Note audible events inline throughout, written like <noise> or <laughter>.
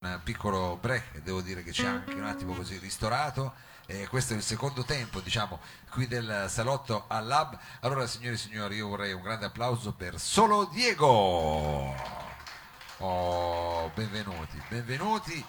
un piccolo break, devo dire che ci ha anche un attimo così ristorato. Eh, questo è il secondo tempo, diciamo, qui del salotto al lab. Allora, signori e signori, io vorrei un grande applauso per Solo Diego. Oh, benvenuti, benvenuti.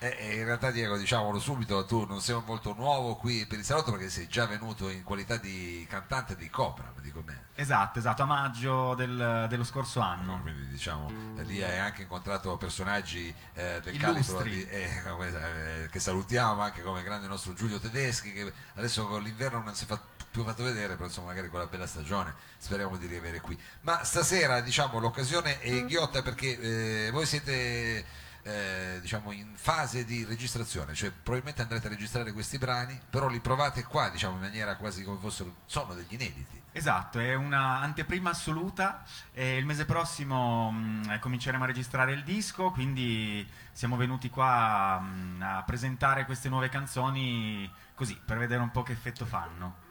Eh, eh, in realtà Diego, diciamolo subito, tu non sei molto nuovo qui per il salotto perché sei già venuto in qualità di cantante di Copra, dico bene. Esatto, esatto, a maggio del- dello scorso anno. Quindi diciamo, eh, lì hai anche incontrato personaggi eh, del calibro eh, <laughs> eh, che salutiamo, anche come grande nostro Giulio Tedeschi, che adesso con l'inverno non si è fatto- più fatto vedere, però insomma magari con la bella stagione speriamo di riavere qui. Ma stasera diciamo l'occasione è ghiotta perché eh, voi siete eh, diciamo in fase di registrazione, cioè probabilmente andrete a registrare questi brani, però li provate qua, diciamo in maniera quasi come fossero sono degli inediti. Esatto, è una anteprima assoluta. e il mese prossimo mh, cominceremo a registrare il disco, quindi siamo venuti qua mh, a presentare queste nuove canzoni così, per vedere un po' che effetto fanno.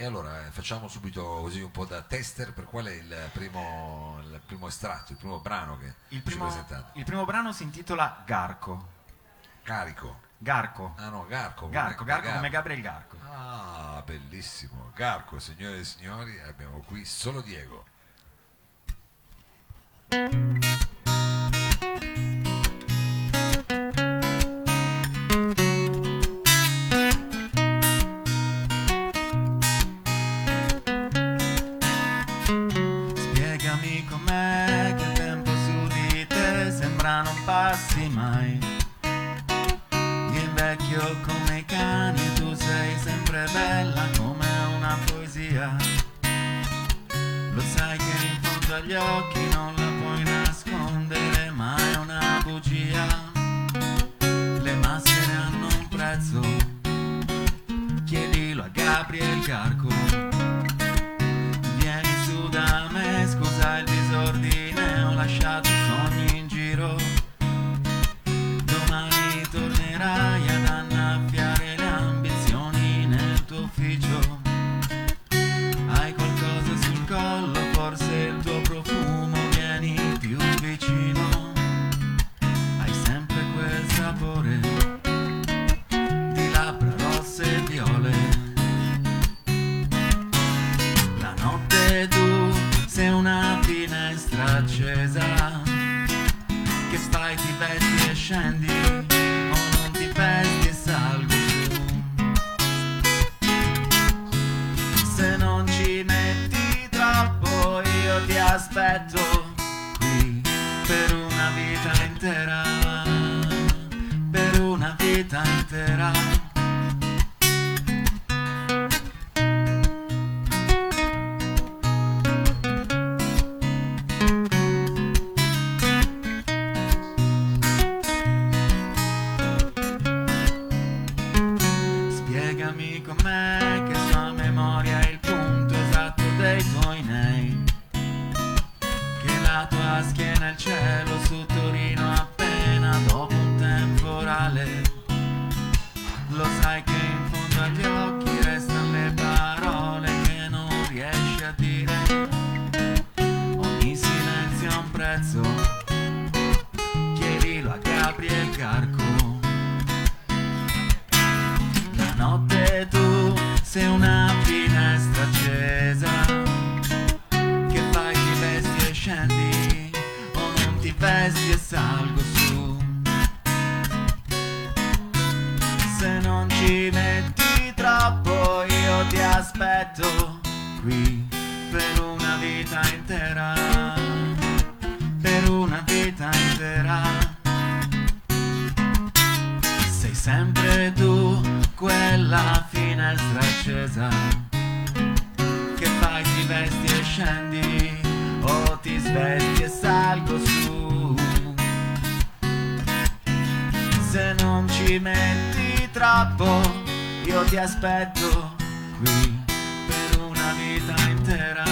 E allora eh, facciamo subito così un po' da tester per qual è il primo, il primo estratto, il primo brano che Il ci presentate. il primo brano si intitola Garco. Carico. Garco. Ah no, Garco. Garco, come- Garco come Gabriel Garco. Ah, bellissimo. Garco, signore e signori, abbiamo qui solo Diego. Gabriel Carco. Fai, ti vesti e scendi la tua schiena è il cielo su salgo su. Se non ci metti troppo io ti aspetto qui Per una vita intera. Per una vita intera. Sei sempre tu quella finestra accesa Che fai, ti vesti e scendi O ti svesti e salgo su Se non ci metti troppo Io ti aspetto qui Per una vita intera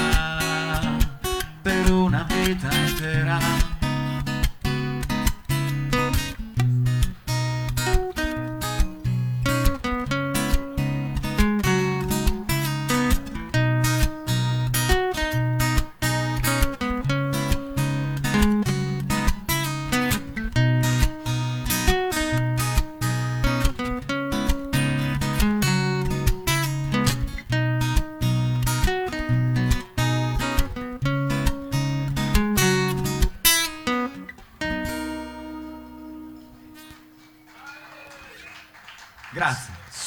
Per una vita intera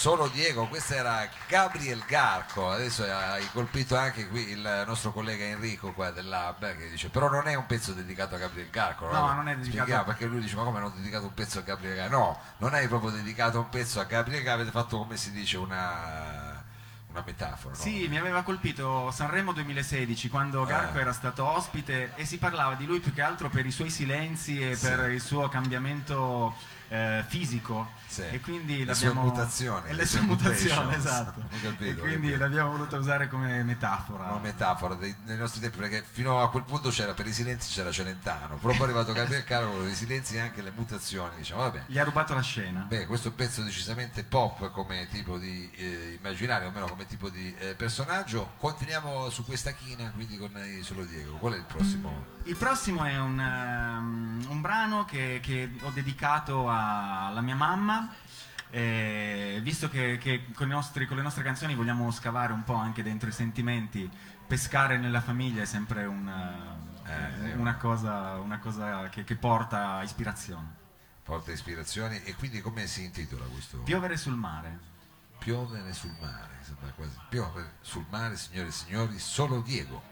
Solo Diego, questo era Gabriel Garco, adesso hai colpito anche qui il nostro collega Enrico qua del Lab che dice però non è un pezzo dedicato a Gabriel Garco. No, non è dedicato Spieghiamo, perché lui dice ma come non ho dedicato un pezzo a Gabriel Garco? No, non hai proprio dedicato un pezzo a Gabriel Garco, avete fatto come si dice una, una metafora. no? Sì, mi aveva colpito Sanremo 2016 quando Garco Ah. era stato ospite e si parlava di lui più che altro per i suoi silenzi e Sì. per il suo cambiamento eh, fisico. Sì. E quindi Le sue l'abbiamo... mutazioni, e le sue mutazioni, mutations. <laughs> esatto. Ho capito, e quindi l'abbiamo voluta usare come metafora. una metafora dei, dei nostri tempi perché fino a quel punto c'era per i silenzi c'era Celentano però poi è arrivato Gabriel <laughs> Caro con i silenzi e anche le mutazioni diciamo vabbè Gli ha rubato la scena. Beh, questo è un pezzo decisamente pop come tipo di eh, immaginario, o meno come tipo di eh, personaggio. Continuiamo su questa china, quindi con eh, Solo Diego. Qual è il prossimo? Il prossimo è un, ehm, un brano che, che ho dedicato a- alla mia mamma, eh, visto che, che con, nostri- con le nostre canzoni vogliamo scavare un po' anche dentro i sentimenti, pescare nella famiglia è sempre un, eh, Eh, una cosa, una cosa che, che porta ispirazione. Porta ispirazioni e quindi come si intitola questo? Piovere sul mare. Piovere sul mare. Piovere sul mare, signore e signori, Solo Diego.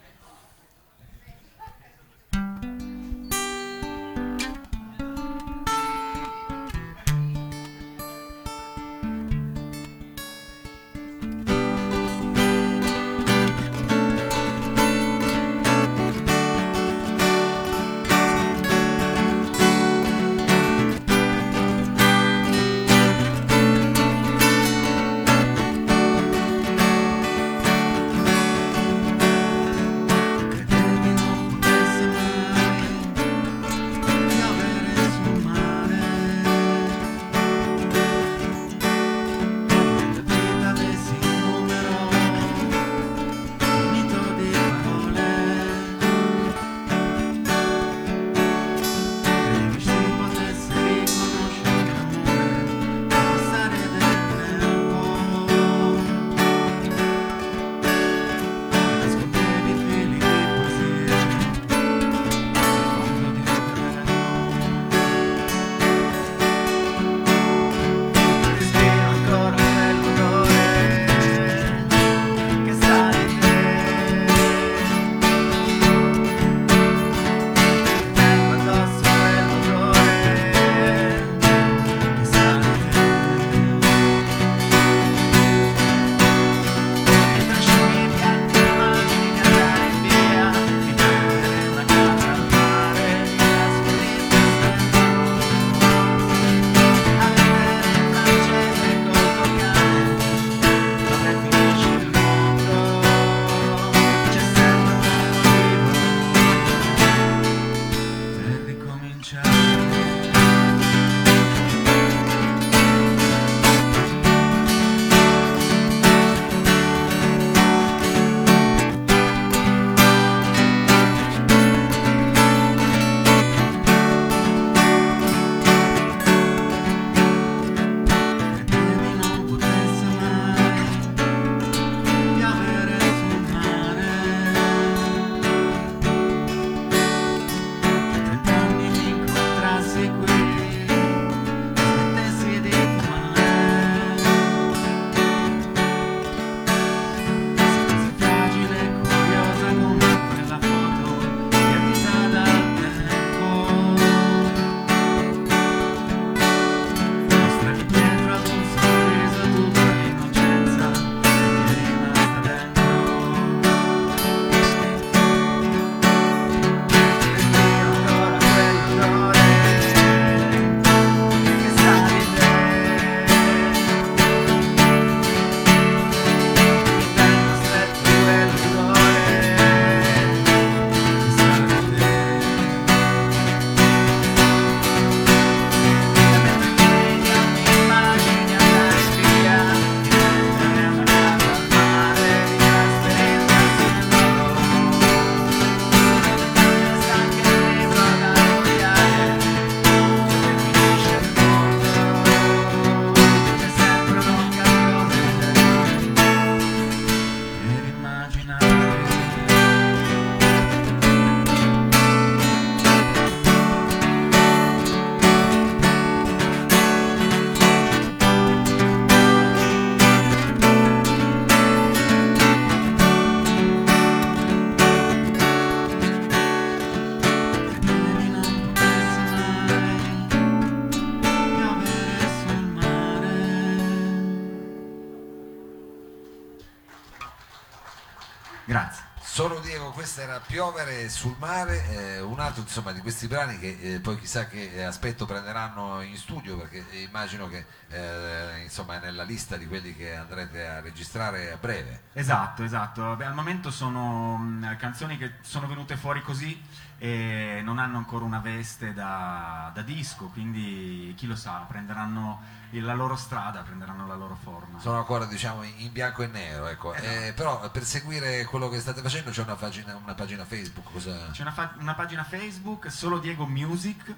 Piovere sul mare, eh, un altro insomma, di questi brani che eh, poi chissà che eh, aspetto prenderanno in studio perché immagino che eh, insomma, è nella lista di quelli che andrete a registrare a breve. Esatto, esatto. Beh, al momento sono mh, canzoni che sono venute fuori così e non hanno ancora una veste da, da disco, quindi chi lo sa, prenderanno la loro strada, prenderanno la loro forma. Sono ancora diciamo in bianco e nero, ecco. Esatto. Eh, però per seguire quello che state facendo c'è una pagina, una pagina Facebook, cosa... C'è una, fa- una pagina Facebook, solo Diego Music,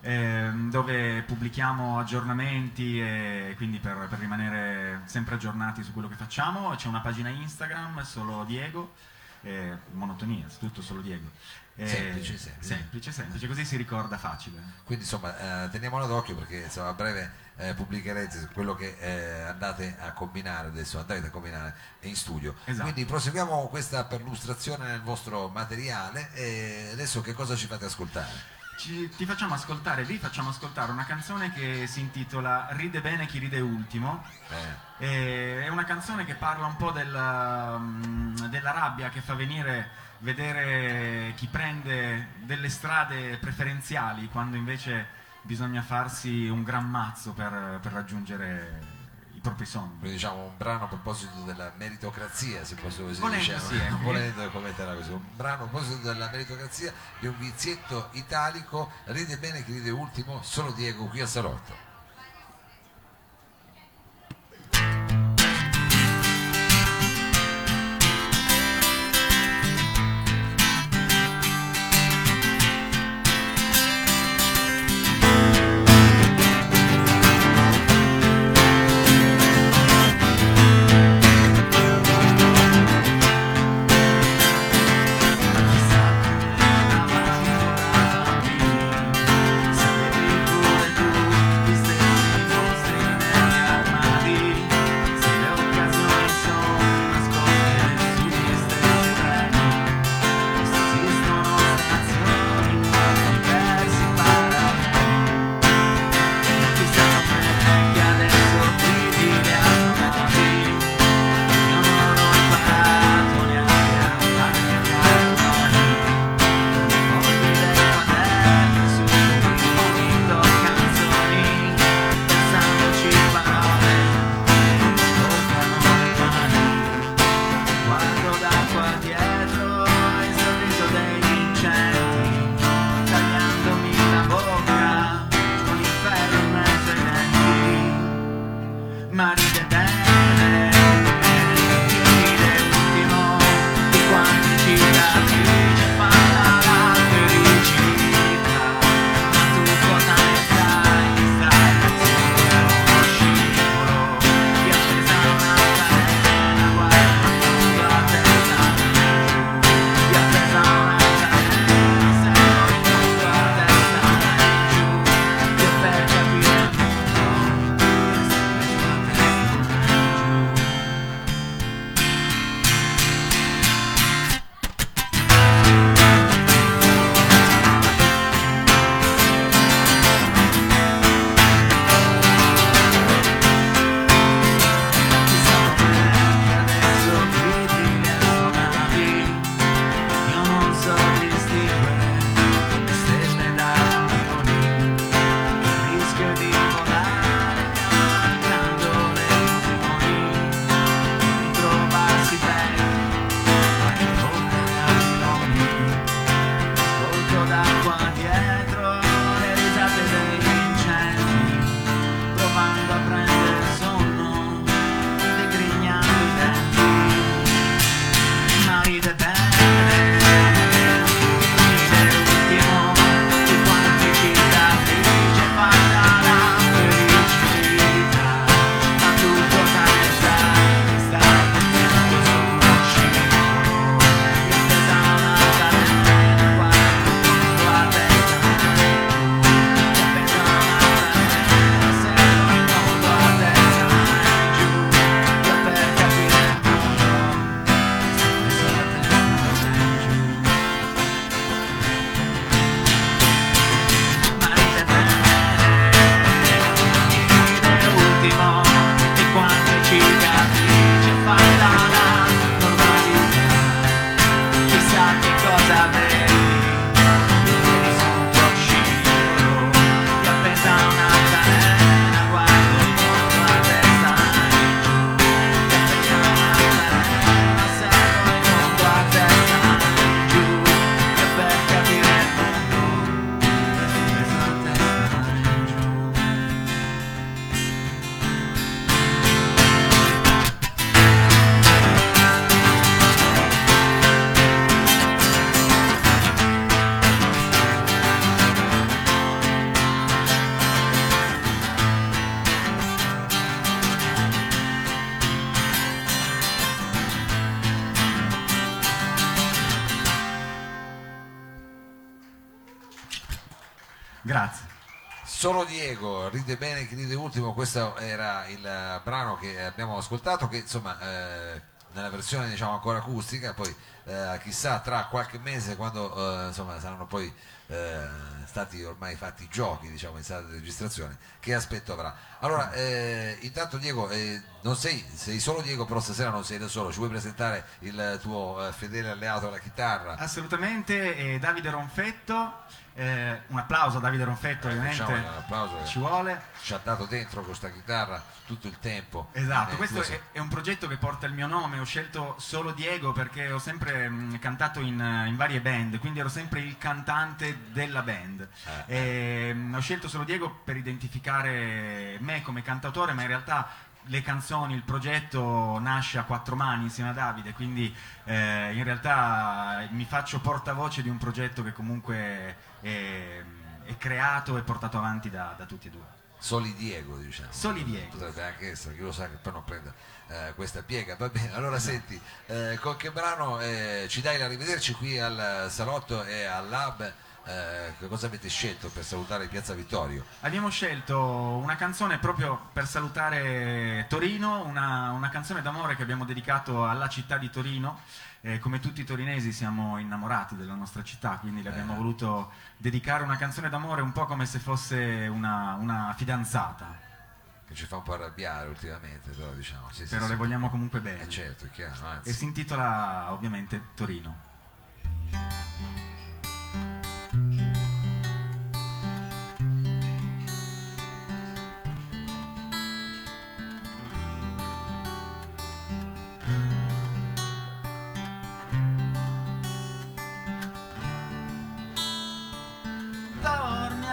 ehm, dove pubblichiamo aggiornamenti e quindi per, per rimanere sempre aggiornati su quello che facciamo. C'è una pagina Instagram, solo Diego, eh, monotonia, tutto solo Diego. Eh, Semplice, semplice. semplice, semplice, così si ricorda facile. Quindi insomma eh, teniamolo d'occhio perché insomma, a breve eh, pubblicherete quello che eh, andate a combinare adesso, andrete a combinare in studio. Esatto. Quindi proseguiamo questa perlustrazione nel vostro materiale e adesso che cosa ci fate ascoltare? Ci- ti facciamo ascoltare, vi facciamo ascoltare una canzone che si intitola Ride bene chi ride ultimo. Eh, E È una canzone che parla un po' della, mm, della rabbia che fa venire vedere chi prende delle strade preferenziali quando invece bisogna farsi un gran mazzo per, per raggiungere i propri sogni. quindi diciamo un brano a proposito della meritocrazia, se posso così Volendo, diciamo, sì, ecco. <laughs> volendo commettere così, un brano a proposito della meritocrazia di un vizietto italico, ride bene chi ride ultimo, solo Diego qui a Salotto. Grazie. Solo Diego, ride bene chi ride ultimo, questo era il brano che abbiamo ascoltato che insomma eh, nella versione diciamo ancora acustica, poi eh, chissà tra qualche mese quando eh, insomma saranno poi eh, stati ormai fatti i giochi diciamo in sala di registrazione, che aspetto avrà. Allora, eh, intanto Diego, eh, non sei, sei solo Diego, però stasera non sei da solo, ci vuoi presentare il tuo fedele alleato alla chitarra? Assolutamente, Davide Ronfetto, eh, un applauso a Davide Ronfetto ovviamente, applauso che ci vuole. ci ha dato dentro questa chitarra tutto il tempo. Esatto, Eh, questo è, è un progetto che porta il mio nome, ho scelto solo Diego perché ho sempre mh, cantato in, eh, in varie band, quindi ero sempre il cantante della band. Eh. E, mh, ho scelto solo Diego per identificare me come cantautore, ma in realtà le canzoni, il progetto nasce a quattro mani insieme a Davide, quindi eh, in realtà mi faccio portavoce di un progetto che comunque è, è creato e portato avanti da, da tutti e due. Soli Diego, diciamo. Soli Diego. Potrebbe anche essere, chi lo sa che poi non prenda eh, questa piega. Va bene, allora senti, eh, con che brano eh, ci dai l'arrivederci qui al salotto e al lab? Eh, che cosa avete scelto per salutare Piazza Vittorio? Abbiamo scelto una canzone proprio per salutare Torino, una, una canzone d'amore che abbiamo dedicato alla città di Torino. Eh, come tutti i torinesi siamo innamorati della nostra città, quindi le abbiamo Eh. voluto dedicare una canzone d'amore un po' come se fosse una, una fidanzata, Che ci fa un po' arrabbiare ultimamente, però diciamo. Sì, sì, però sì. le vogliamo comunque bene. Eh, certo, è chiaro, E si intitola ovviamente Torino.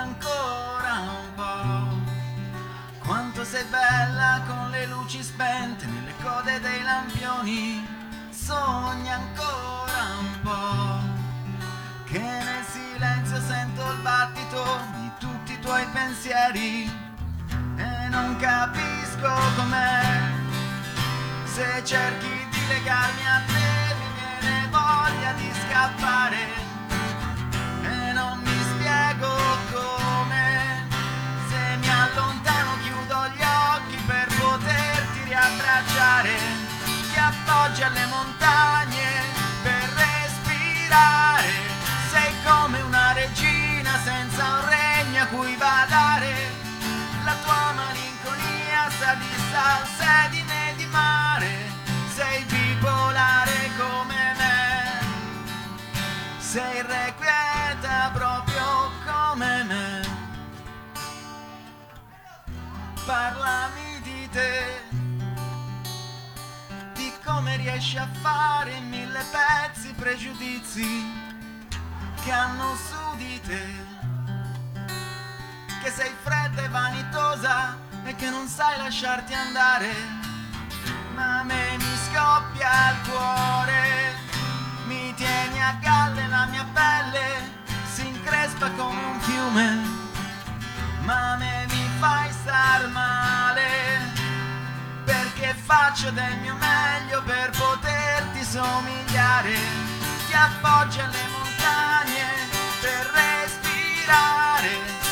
Ancora un po'. Quanto sei bella con le luci spente nelle code dei lampioni. Sogna ancora un po'. Che nel silenzio sento il battito di tutti i tuoi pensieri. E non capisco com'è. Se cerchi di legarmi a te mi viene voglia di scappare sei irrequieta proprio come me. Parlami di te, di come riesci a fare in mille pezzi pregiudizi che hanno su di te. Che sei fredda e vanitosa e che non sai lasciarti andare. Faccio del mio meglio per poterti somigliare. Ti appoggi alle montagne per respirare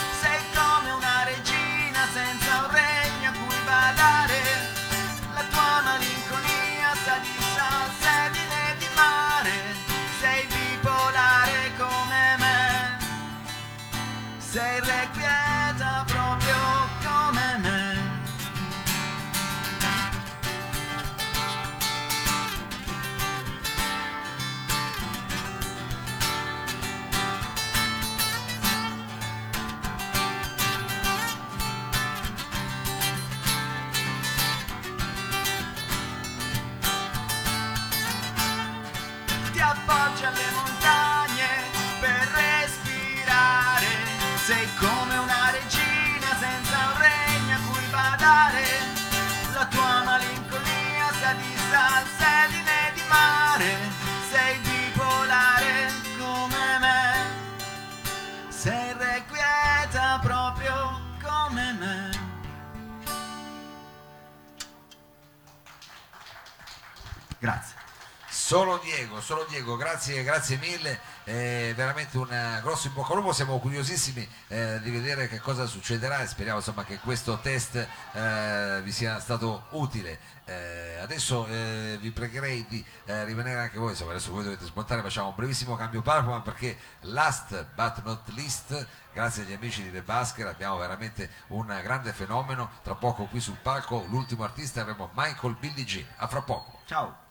Solo Diego, solo Diego, grazie, grazie mille, eh, veramente un eh, grosso in bocca al lupo, siamo curiosissimi eh, di vedere che cosa succederà e speriamo insomma, che questo test eh, vi sia stato utile. Eh, adesso eh, vi pregherei di rimanere anche voi, insomma, adesso voi dovete smontare, facciamo un brevissimo cambio palco, ma perché last but not least, grazie agli amici di The Basker abbiamo veramente un grande fenomeno, tra poco qui sul palco l'ultimo artista avremo Michael Billie G, a fra poco. Ciao.